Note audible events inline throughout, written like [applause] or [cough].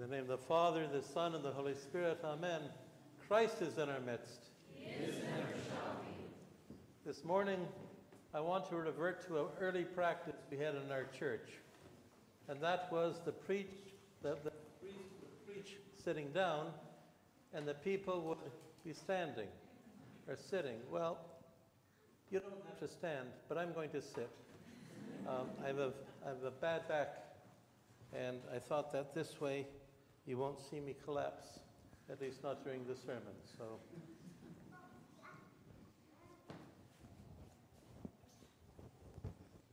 In the name of the Father, the Son, and the Holy Spirit, Amen. Christ is in our midst. He is. This morning, I want to revert to an early practice we had in our church, and that was the preach, the, the priest would preach sitting down, and the people would be standing or sitting. Well, you don't have to stand, but I'm going to sit. Um, I, have a, I have a bad back, and I thought that this way you won't see me collapse, at least not during the sermon. So.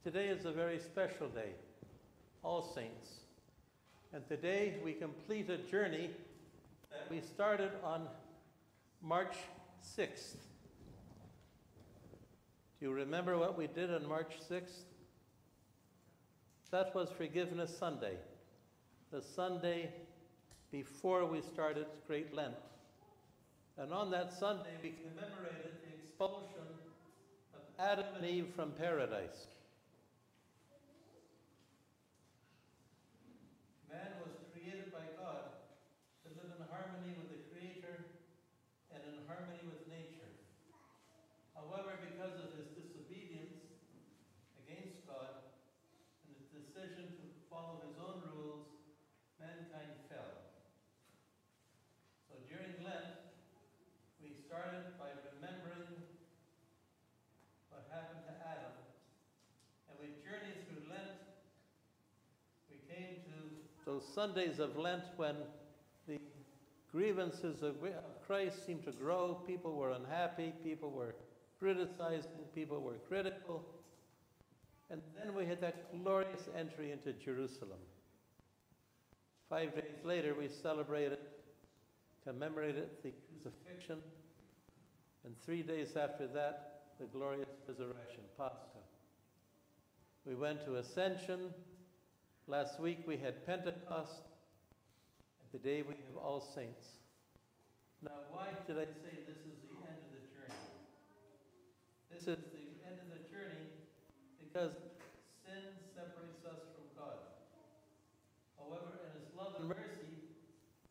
Today is a very special day, All Saints. And today we complete a journey that we started on March 6th. Do you remember what we did on March 6th? That was Forgiveness Sunday, the Sunday before we started Great Lent. And on that Sunday, we commemorated the expulsion of Adam and Eve from paradise. Man was created by God to live in harmony with the Creator and in harmony with nature. However, because of his disobedience against God and his decision to follow his own rules, mankind fell. So during Lent, we started by remembering what happened to Adam, and we journeyed through Lent. We came to those Sundays of Lent when the grievances of Christ seemed to grow. People were unhappy, people were criticizing, people were critical. And then we had that glorious entry into Jerusalem. Five days later, we celebrated, commemorated the crucifixion, and three days after that, the glorious resurrection, Pascha. We went to Ascension. Last week we had Pentecost. And today we have All Saints. Now, why did I say this is the end of the journey? This is the end of the journey because sin separates us from God. However, in His love and mercy,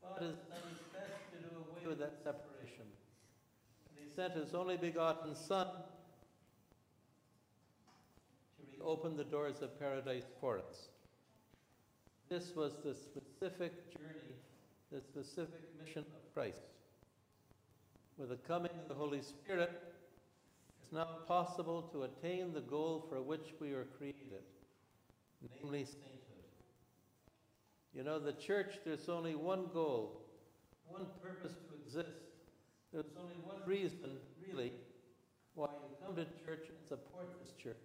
God has done His best to do away with that separation. And He sent His only begotten Son to reopen the doors of paradise for us. This was the specific journey, the specific mission of Christ. With the coming of the Holy Spirit, it's now possible to attain the goal for which we were created, namely sainthood. You know, the church, there's only one goal, one purpose to exist. There's only one reason, really, why you come to church and support this church.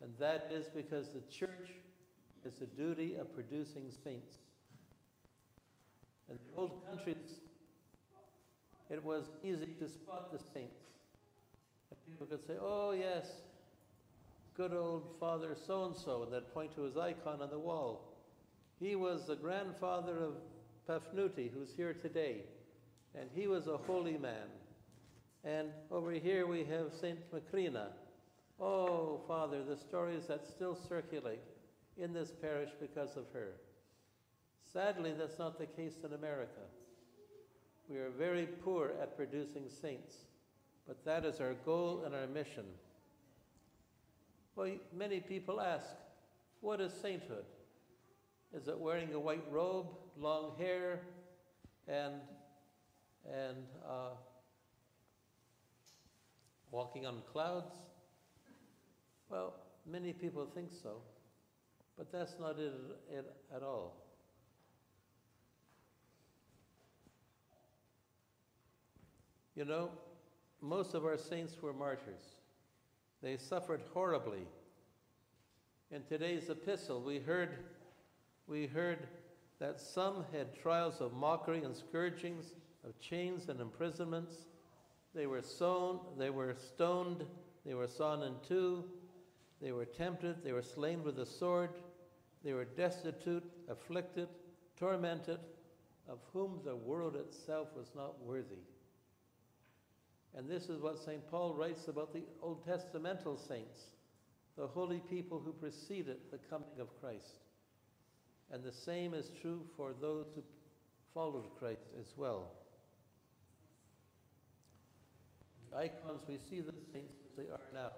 And that is because the church has the duty of producing saints. In the old countries, it was easy to spot the saints. And people could say, oh, yes, good old Father so and so, and they'd point to his icon on the wall. He was the grandfather of Pafnuti, who's here today, and he was a holy man. And over here we have Saint Macrina. Oh, Father, the stories that still circulate in this parish because of her. Sadly, that's not the case in America. We are very poor at producing saints, but that is our goal and our mission. Well, many people ask, what is sainthood? Is it wearing a white robe, long hair, and, and uh, walking on clouds? Well, many people think so, but that's not it, at all. You know, most of our saints were martyrs. They suffered horribly. In today's epistle, we heard, we heard that some had trials of mockery and scourgings, of chains and imprisonments. They were sown, they were stoned, they were sawn in two, they were tempted, they were slain with a sword, they were destitute, afflicted, tormented, of whom the world itself was not worthy. And this is what St. Paul writes about the Old Testamental saints, the holy people who preceded the coming of Christ. And the same is true for those who followed Christ as well. The icons, we see the saints as they are now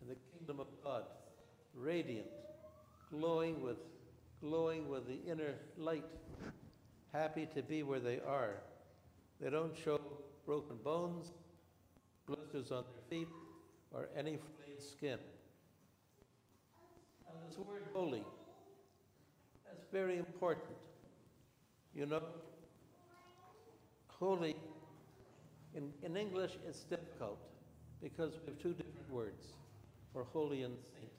in the kingdom of God, radiant, glowing with, glowing with the inner light, happy to be where they are. They don't show broken bones, blisters on their feet, or any flayed skin. And this word holy, that's very important. You know, holy, in, in English it's difficult because we have two different words for holy and saint.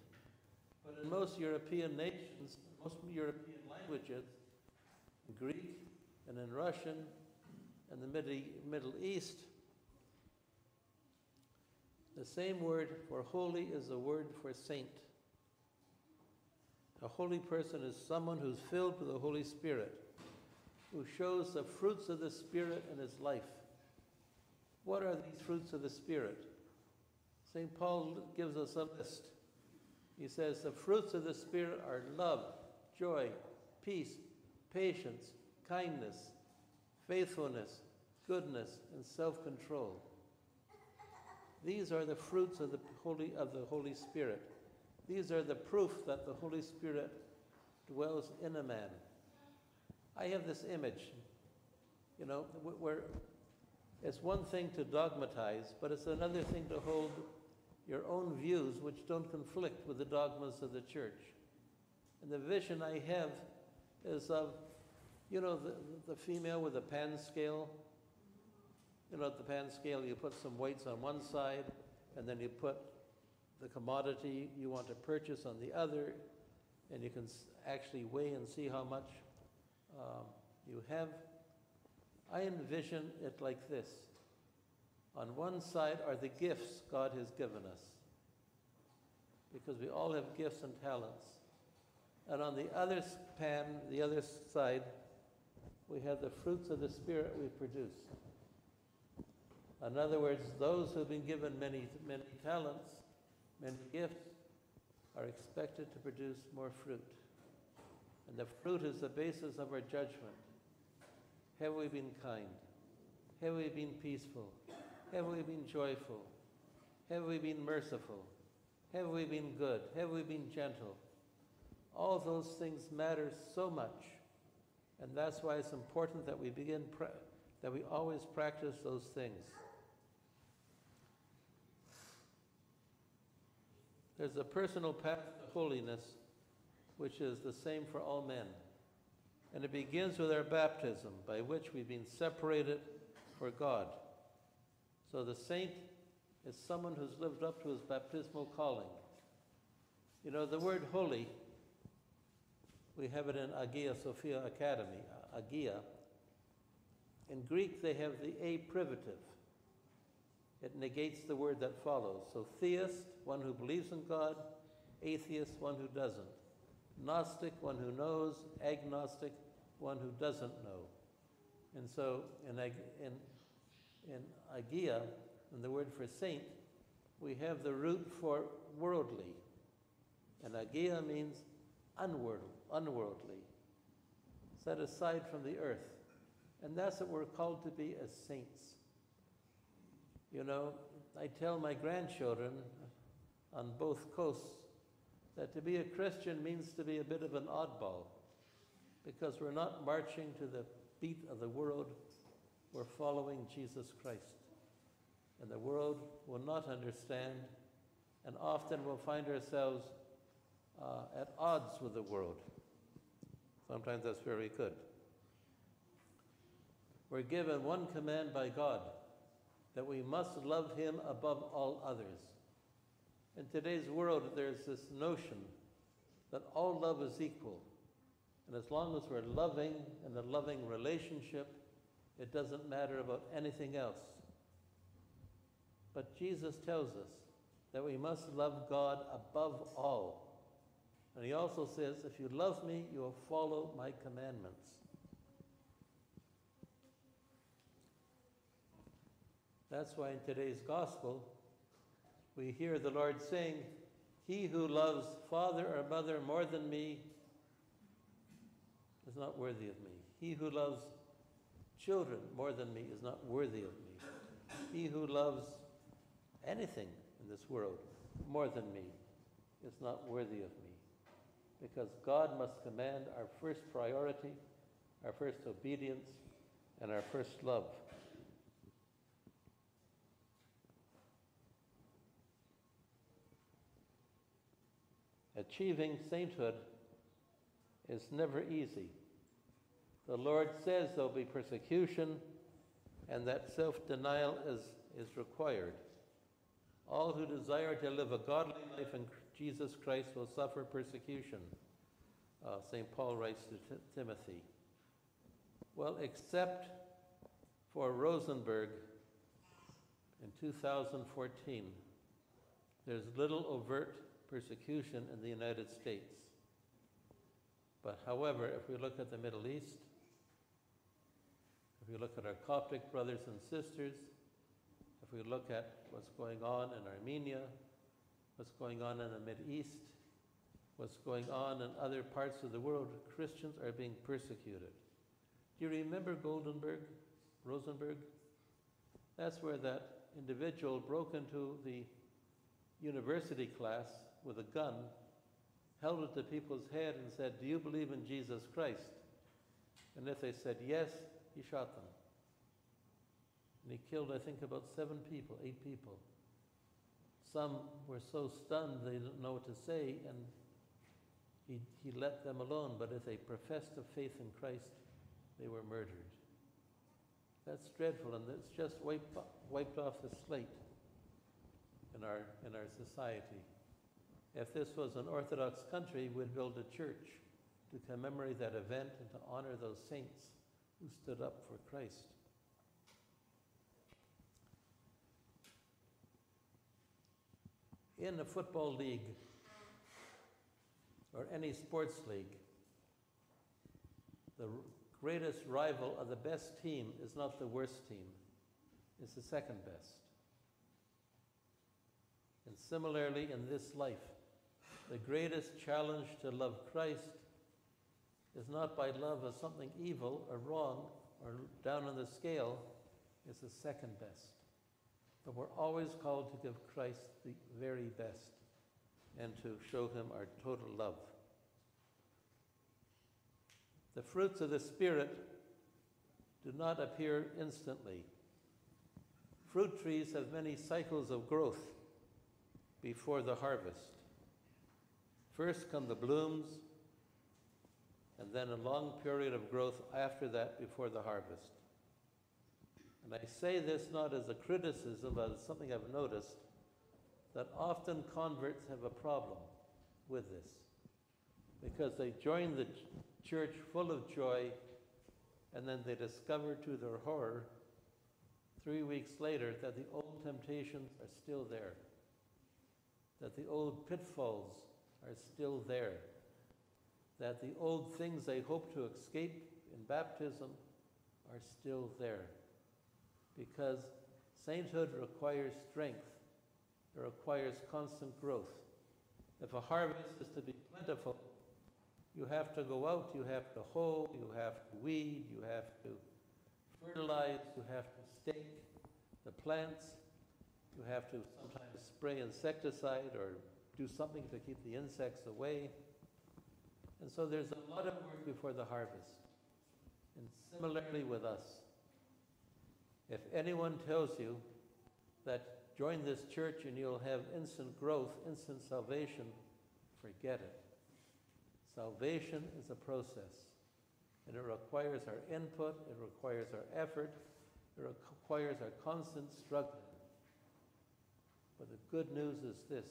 But in most European nations, most European languages, in Greek and in Russian and the Middle, East, the same word for holy is the word for saint. A holy person is someone who's filled with the Holy Spirit, who shows the fruits of the Spirit in his life. What are these fruits of the Spirit? St. Paul gives us a list. He says, The fruits of the Spirit are love, joy, peace, patience, kindness, faithfulness, goodness, and self control. These are the fruits of the Holy, of the Holy Spirit. These are the proof that the Holy Spirit dwells in a man. I have this image, you know, where it's one thing to dogmatize, but it's another thing to hold your own views which don't conflict with the dogmas of the church. And the vision I have is of, you know, the, the female with the pan scale. You know, at the pan scale, you put some weights on one side, and then you put the commodity you want to purchase on the other, and you can actually weigh and see how much um, you have. I envision it like this. On one side are the gifts God has given us, because we all have gifts and talents. And on the other pan, the other side, we have the fruits of the Spirit we produce. In other words, those who've been given many, many talents, many gifts, are expected to produce more fruit. And the fruit is the basis of our judgment. Have we been kind? Have we been peaceful? Have we been joyful? Have we been merciful? Have we been good? Have we been gentle? All those things matter so much. And that's why it's important that we begin, that we always practice those things. There's a personal path to holiness, which is the same for all men. And it begins with our baptism, by which we've been separated for God. So the saint is someone who's lived up to his baptismal calling. You know, the word holy, we have it in Agia Sophia Academy, uh, Agia. In Greek, they have the a privative. It negates the word that follows. So, theist, one who believes in God, atheist, one who doesn't. Gnostic, one who knows, agnostic, one who doesn't know. And so, in, in in agia, in the word for saint, we have the root for worldly. And agia means unworldly, unworldly, set aside from the earth. And that's what we're called to be as saints. You know, I tell my grandchildren on both coasts that to be a Christian means to be a bit of an oddball because we're not marching to the beat of the world we're following Jesus Christ. And the world will not understand, and often we'll find ourselves uh, at odds with the world. Sometimes that's very good. We're given one command by God that we must love Him above all others. In today's world, there's this notion that all love is equal. And as long as we're loving in a loving relationship, it doesn't matter about anything else. But Jesus tells us that we must love God above all. And he also says, if you love me, you will follow my commandments. That's why in today's gospel, we hear the Lord saying, He who loves father or mother more than me is not worthy of me. He who loves children more than me is not worthy of me. He who loves anything in this world more than me is not worthy of me. Because God must command our first priority, our first obedience, and our first love. Achieving sainthood is never easy. The Lord says there'll be persecution and that self denial is, is required. All who desire to live a godly life in Jesus Christ will suffer persecution, uh, St. Paul writes to T- Timothy. Well, except for Rosenberg in 2014, there's little overt persecution in the United States. But however, if we look at the Middle East, we look at our Coptic brothers and sisters, if we look at what's going on in Armenia, what's going on in the East, what's going on in other parts of the world, Christians are being persecuted. Do you remember Goldenberg, Rosenberg? That's where that individual broke into the university class with a gun, held it to people's head, and said, Do you believe in Jesus Christ? And if they said yes, he shot them. And he killed, I think, about seven people, eight people. Some were so stunned they didn't know what to say, and he, he let them alone. But if they professed a faith in Christ, they were murdered. That's dreadful, and it's just wiped, wiped off the slate in our, in our society. If this was an Orthodox country, we'd build a church to commemorate that event and to honor those saints who stood up for Christ. In a football league or any sports league, the greatest rival of the best team is not the worst team, it's the second best. And similarly, in this life, the greatest challenge to love Christ is not by love of something evil or wrong or down on the scale, it's the second best. But we're always called to give Christ the very best and to show him our total love. The fruits of the Spirit do not appear instantly. Fruit trees have many cycles of growth before the harvest. First come the blooms, and then a long period of growth after that before the harvest. And I say this not as a criticism, but as something I've noticed that often converts have a problem with this because they join the ch- church full of joy and then they discover to their horror three weeks later that the old temptations are still there, that the old pitfalls are still there, that the old things they hope to escape in baptism are still there. Because sainthood requires strength, it requires constant growth. If a harvest is to be plentiful, you have to go out, you have to hoe, you have to weed, you have to fertilize, you have to stake the plants, you have to sometimes spray insecticide or do something to keep the insects away. And so there's a lot of work before the harvest. And similarly with us, if anyone tells you that join this church and you'll have instant growth, instant salvation, forget it. Salvation is a process, and it requires our input, it requires our effort, it requires our constant struggling. But the good news is this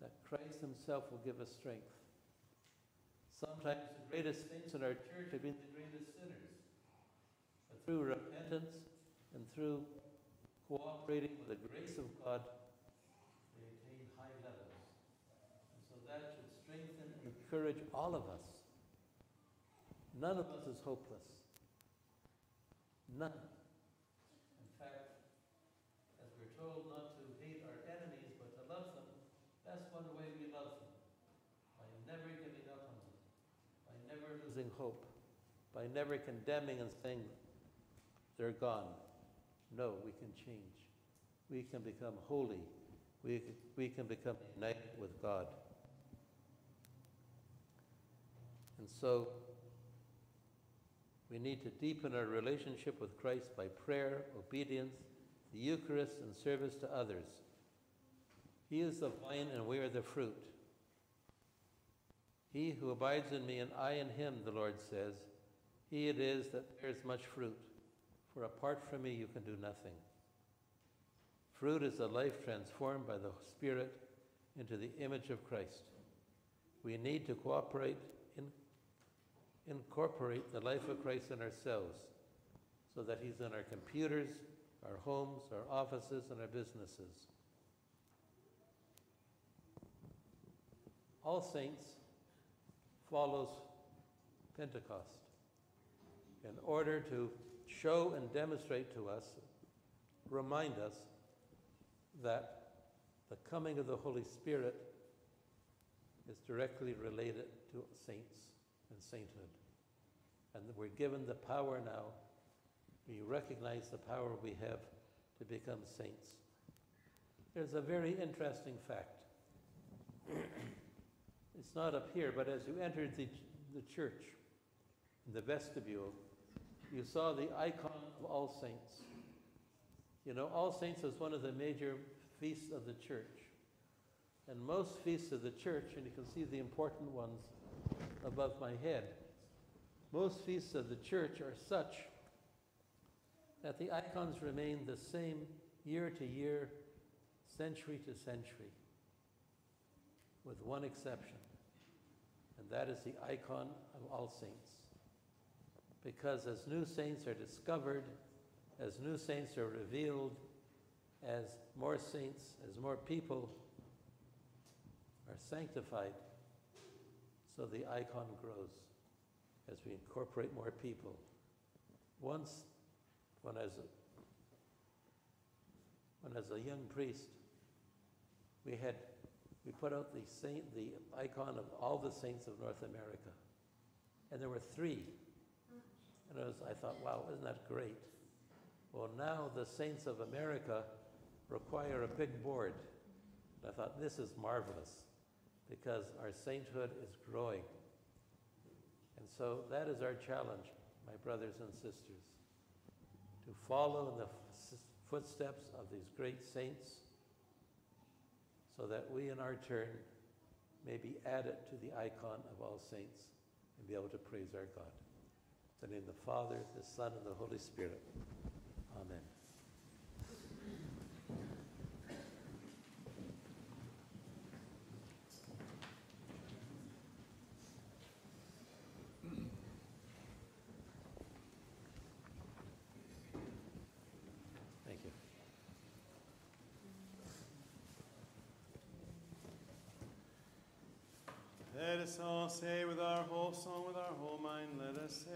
that Christ Himself will give us strength. Sometimes the greatest saints in our church have been the greatest sinners. But through repentance and through cooperating with the grace of God, they attain high levels. And so that should strengthen and encourage all of us. None of us is hopeless. None. In fact, as we're told not to hate our enemies but to love them, that's one way we love them. By never giving up on them, by never losing losing hope, by never condemning and saying, they're gone. No, we can change. We can become holy. We, we can become united with God. And so, we need to deepen our relationship with Christ by prayer, obedience, the Eucharist, and service to others. He is the vine, and we are the fruit. He who abides in me, and I in him, the Lord says, he it is that bears much fruit. For apart from me, you can do nothing. Fruit is a life transformed by the Spirit into the image of Christ. We need to cooperate, in, incorporate the life of Christ in ourselves so that He's in our computers, our homes, our offices, and our businesses. All Saints follows Pentecost in order to show and demonstrate to us, remind us that the coming of the Holy Spirit is directly related to saints and sainthood. And that we're given the power now, we recognize the power we have to become saints. There's a very interesting fact. [clears throat] it's not up here, but as you entered the, the church, in the vestibule, you saw the icon of All Saints. You know, All Saints is one of the major feasts of the church. And most feasts of the church, and you can see the important ones above my head, most feasts of the church are such that the icons remain the same year to year, century to century, with one exception, and that is the icon of All Saints because as new saints are discovered, as new saints are revealed, as more saints, as more people are sanctified, so the icon grows as we incorporate more people. Once, when I was a, when I was a young priest, we had we put out the saint, the icon of all the saints of North America, and there were three and was, I thought, wow, isn't that great? Well, now the Saints of America require a big board. And I thought, this is marvelous because our sainthood is growing. And so that is our challenge, my brothers and sisters, to follow in the footsteps of these great saints so that we, in our turn, may be added to the icon of all saints and be able to praise our God. The name of the Father, the Son, and the Holy Spirit. Amen. Thank you. Let us all say with our whole soul, with our whole mind, let us say.